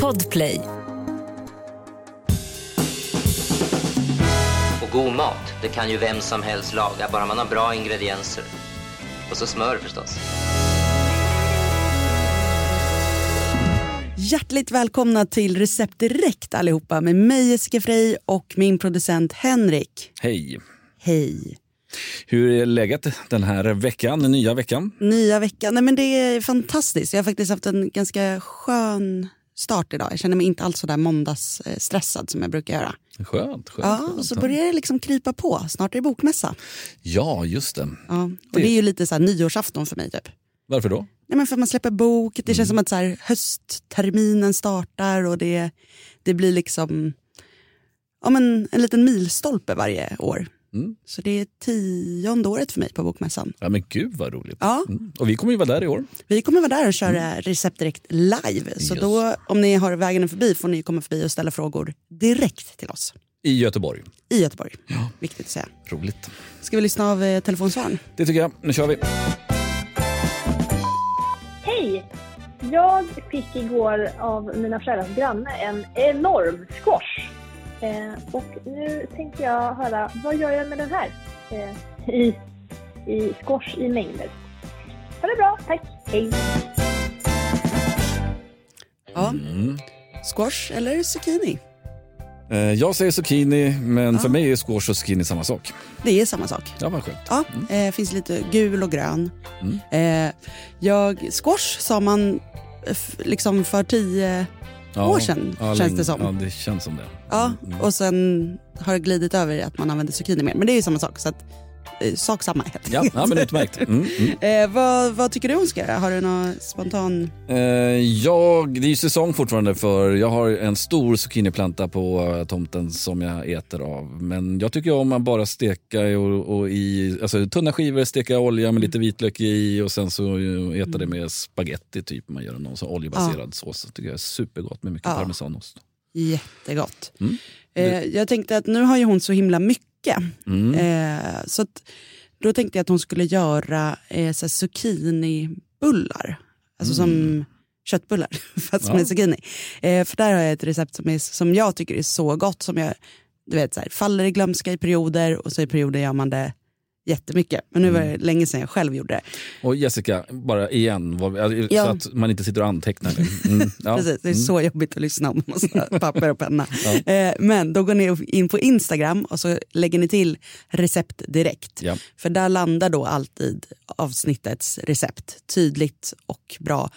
Podplay. Och god mat, det kan ju vem som helst laga, bara man har bra ingredienser. Och så smör förstås. Hjärtligt välkomna till Recept Direkt allihopa med mig Jessica Frey och min producent Henrik. Hej. Hej. Hur är läget den här veckan, den nya veckan? Nya veckan, nej men det är fantastiskt. Jag har faktiskt haft en ganska skön start idag. Jag känner mig inte alls så där måndagsstressad som jag brukar göra. Skönt. skönt Ja, skönt. och så börjar det liksom krypa på. Snart är det bokmässa. Ja, just det. Ja, och det är ju lite så här nyårsafton för mig typ. Varför då? Nej, men för man släpper bok, det Mm. känns som att så här, höstterminen startar och det, det blir liksom ja, men en liten milstolpe varje år. Mm. Så det är tionde året för mig på Bokmässan. Ja, men gud vad roligt. Ja. Mm. Och vi kommer ju vara där i år. Vi kommer vara där och köra Recept Direkt live. Så Yes. då, om ni har vägen förbi får ni komma förbi och ställa frågor direkt till oss I Göteborg. i Göteborg. Viktigt att säga. Roligt. Ska vi lyssna av eh, telefonsvararen? Det tycker jag. Nu kör vi. Hej! Jag fick igår av mina föräldrars granne en enorm squash. Eh, och nu tänkte jag höra, vad gör jag med den här? Eh, I, I squash i mängder. Ha det bra, tack! Hej! Ja. Mm. Squash eller zucchini? Eh, Jag säger zucchini, men för mig är squash och zucchini samma sak. Det är samma sak. Ja, vad skönt. Ja, eh, finns lite gul och grön. Mm. Eh, jag, squash sa man f- liksom för tio Ja, år sedan, ja, känns det som. Ja, det känns som det. Ja, Mm. och sen har det glidit över i att man använder zucchini mer. Men det är ju samma sak, så att, sak samma Ja, ja men utmärkt. Mm, mm. Eh, vad, vad tycker du hon ska göra? Har du någon spontan... Eh, jag, det är ju säsong fortfarande för jag har en stor zucchiniplanta på eh, tomten som jag äter av. Men jag tycker om att bara steka och, och i alltså, tunna skivor, steka olja med lite vitlök i och sen så eh, äta det med spaghetti typ. Man gör någon sån oljebaserad sås. Det tycker jag är supergott med mycket Ja. parmesanost. Jättegott. Mm. Eh, jag tänkte att nu har ju hon så himla mycket. Mm. Eh, så att, då tänkte jag att hon skulle göra eh, så zucchinibullar. Alltså som köttbullar, fast Mm. Ja. med zucchini. Eh, för där har jag ett recept som, är, som jag tycker är så gott. Som jag du vet, så här, faller i glömska i perioder och så i perioder gör man det jättemycket. Men nu var Mm. det länge sedan jag själv gjorde det. Och Jessica, bara igen, alltså, så att man inte sitter och antecknar. Mm. Ja. Precis, det är så jobbigt att lyssna om man måste ha papper och penna. Ja. Eh, men då går ni in på Instagram och så lägger ni till recept direkt. Ja. För där landar då alltid avsnittets recept tydligt och bra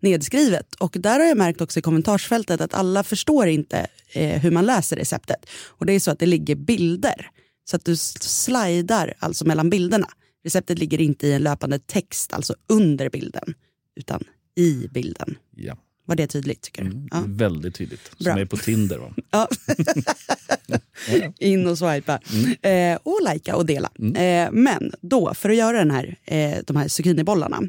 nedskrivet. Och där har jag märkt också i kommentarsfältet att alla förstår inte eh, hur man läser receptet. Och det är så att det ligger bilder. Så att du slidar alltså mellan bilderna. Receptet ligger inte i en löpande text, alltså under bilden, utan i bilden. Ja. Var det tydligt tycker du? Mm. Ja. Väldigt tydligt. Som Bra. är på Tinder. Va? Ja. In och swipa. Eh, och likea och dela. Eh, men då, för att göra den här, eh, de här zucchinibollarna,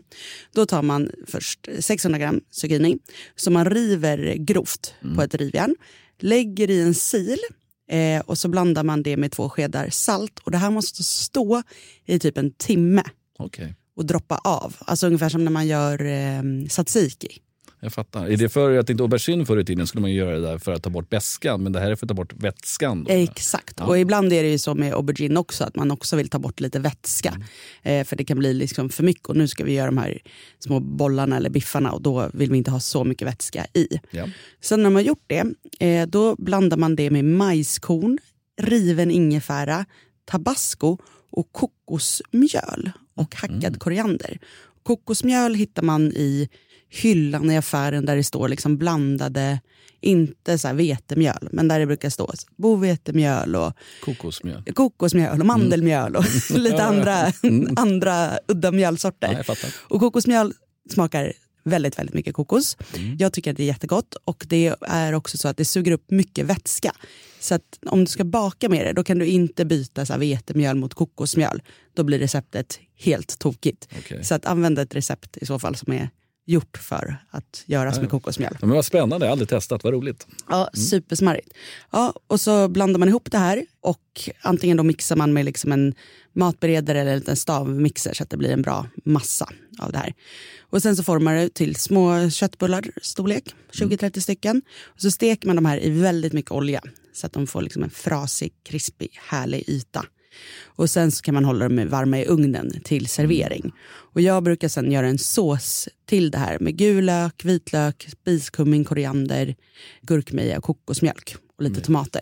då tar man först 600 gram zucchini som man river grovt på ett rivjärn, lägger i en sil eh, och så blandar man det med två skedar salt. Och det här måste stå i typ en timme Okej, och droppa av. Alltså ungefär som när man gör eh, tzatziki. Jag fattar. Är det för, jag tänkte aubergine förr i tiden skulle man göra det där för att ta bort beskan, men det här är för att ta bort vätskan. Då. Exakt. Och ibland är det ju så med aubergine också att man också vill ta bort lite vätska. Eh, för det kan bli liksom för mycket och nu ska vi göra de här små bollarna eller biffarna och då vill vi inte ha så mycket vätska i. Ja. Sen när man har gjort det, eh, då blandar man det med majskorn, riven ingefära, tabasco och kokosmjöl och hackad koriander. Kokosmjöl hittar man i hyllan i affären där det står liksom blandade, inte så här vetemjöl, men där det brukar stå bovetemjöl och Kokosmjöl. kokosmjöl och mandelmjöl och lite Ja, ja. andra, andra udda mjölsorter. Ja. Och kokosmjöl smakar väldigt, väldigt mycket kokos. Mm. Jag tycker att det är jättegott och det är också så att det suger upp mycket vätska. Så att om du ska baka med det, då kan du inte byta så vetemjöl mot kokosmjöl. Då blir receptet helt tokigt. Okej. Så att använd ett recept i så fall som är gjort för att göras med kokosmjöl. Men vad spännande, jag har aldrig testat, vad roligt. Ja, supersmarrigt. Ja, och så blandar man ihop det här och antingen då mixar man med liksom en matberedare eller en stavmixer så att det blir en bra massa av det här. Och sen så formar det till små köttbullar storlek, 20-30 stycken. Och så steker man de här i väldigt mycket olja så att de får liksom en frasig, krispig, härlig yta. Och sen så kan man hålla dem varma i ugnen till servering. Och jag brukar sen göra en sås till det här med gul lök, vitlök, spiskummin, koriander, gurkmeja kokosmjölk och lite tomater.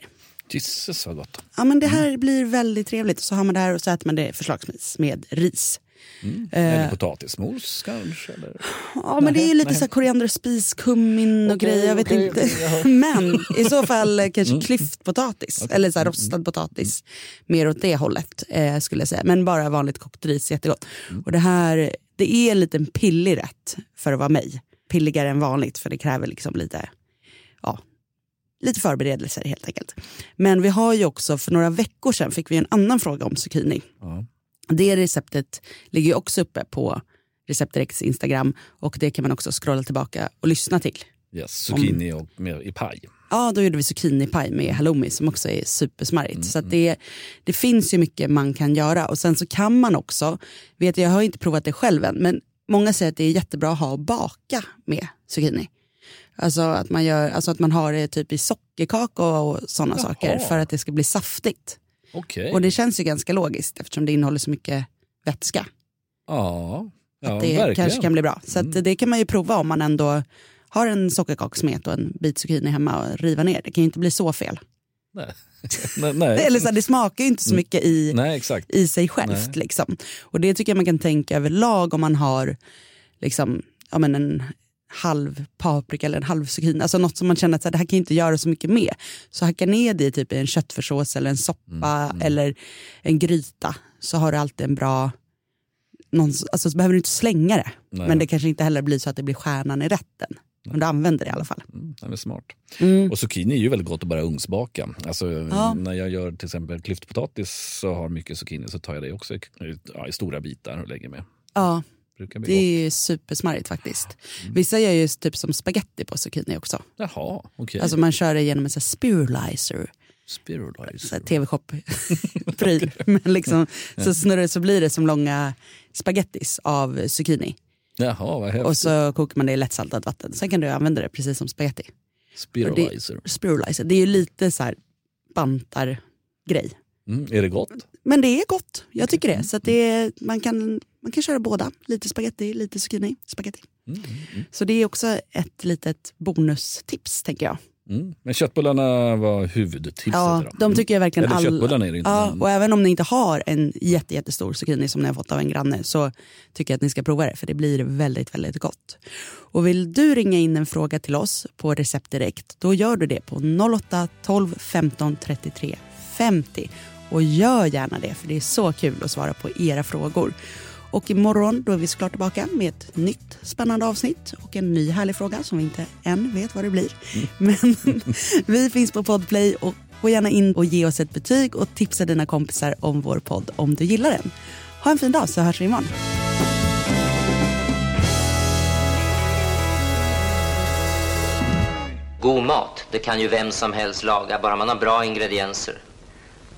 Gisses vad gott. Ja men det här blir väldigt trevligt. Så har man det här och så äter man det förslagsvis med ris. Eller potatismos kanske? Eller? Ja men det är ju lite så koriander, spis, kummin och Okej, grejer. Jag vet okej, inte. jaha. men i så fall eh, kanske klyftpotatis. Eller så här rostad potatis. Mer åt det hållet eh, skulle jag säga. Men bara vanligt kokt ris, jättegott. Och det här, det är en liten pillig rätt för att vara mig. Pilligare än vanligt för det kräver liksom lite, ja, lite förberedelser helt enkelt. Men vi har ju också, för några veckor sedan fick vi en annan fråga om zucchini. Ja. Det receptet ligger också uppe på Recept Direkts Instagram och det kan man också scrolla tillbaka och lyssna till. Yes, zucchini och med, i paj. Ja, då gjorde vi zucchinipaj med halloumi som också är supersmarrigt. Så att det, det finns ju mycket man kan göra och sen så kan man också, vet jag, jag har inte provat det själv än, men många säger att det är jättebra att ha och baka med zucchini. Alltså att man, gör, alltså att man har det typ i sockerkaka och sådana saker för att det ska bli saftigt. Okej. Och det känns ju ganska logiskt eftersom det innehåller så mycket vätska. Ja, ja det verkligen. Mm. kanske kan bli bra. Så att det kan man ju prova om man ändå har en sockerkakssmet och en bit zucchini hemma och riva ner. Det kan ju inte bli så fel. Nej. nej, nej. Eller så här, det smakar ju inte så mycket i, nej, i sig självt. Liksom. Och det tycker jag man kan tänka överlag om man har liksom, ja, men en halv paprika eller en halv zucchini. Alltså något som man känner att så här, det här kan jag inte göra så mycket med. Så hacka ner det i typ i en köttfärssås eller en soppa Mm, eller en gryta. Så har du alltid en bra... Någon, alltså så behöver du inte slänga det. Nej. Men det kanske inte heller blir så att det blir stjärnan i rätten. Men du använder det i alla fall. Mm, det är smart. Mm. Och zucchini är ju väldigt gott att bara ugnsbaka. Alltså, Ja. När jag gör till exempel klyftpotatis så har mycket zucchini så tar jag det också i, ja, i stora bitar och lägger med. Ja, Brukar bli det gott. är ju supersmarrigt faktiskt. Vissa gör ju typ som spaghetti på zucchini också. Jaha, okej. Alltså man kör det genom en sån här spiralizer. Spiralizer. tv-shop-pryl. Men liksom, så snurrar det så blir det som långa spagettis av zucchini. Jaha, vad häftigt. Och så kokar man det i lättsaltat vatten. Sen kan du använda det precis som spaghetti. Spiralizer. Spiralizer. Det är ju lite så här bantar-grej. Mm, är det gott? Men det är gott, jag tycker det. Så att det är, man, kan, man kan köra båda. Lite spaghetti, lite zucchini. Spaghetti. Mm, mm, mm. Så det är också ett litet bonustips tänker jag. Mm. Men köttbullarna var huvudtipset Ja, de tycker jag verkligen Eller all- köttbullarna är det inte. Ja, och även om ni inte har en jätte, jättestor zucchini som ni har fått av en granne så tycker jag att ni ska prova det för det blir väldigt, väldigt gott. Och vill du ringa in en fråga till oss på Recept Direkt då gör du det på 08 12 15 33 50 och gör gärna det för det är så kul att svara på era frågor. Och imorgon då är vi såklart tillbaka med ett nytt spännande avsnitt och en ny härlig fråga som vi inte än vet vad det blir. Men vi finns på Podplay och gå gärna in och ge oss ett betyg och tipsa dina kompisar om vår podd om du gillar den. Ha en fin dag så hörs vi imorgon. God mat, det kan ju vem som helst laga, bara man har bra ingredienser.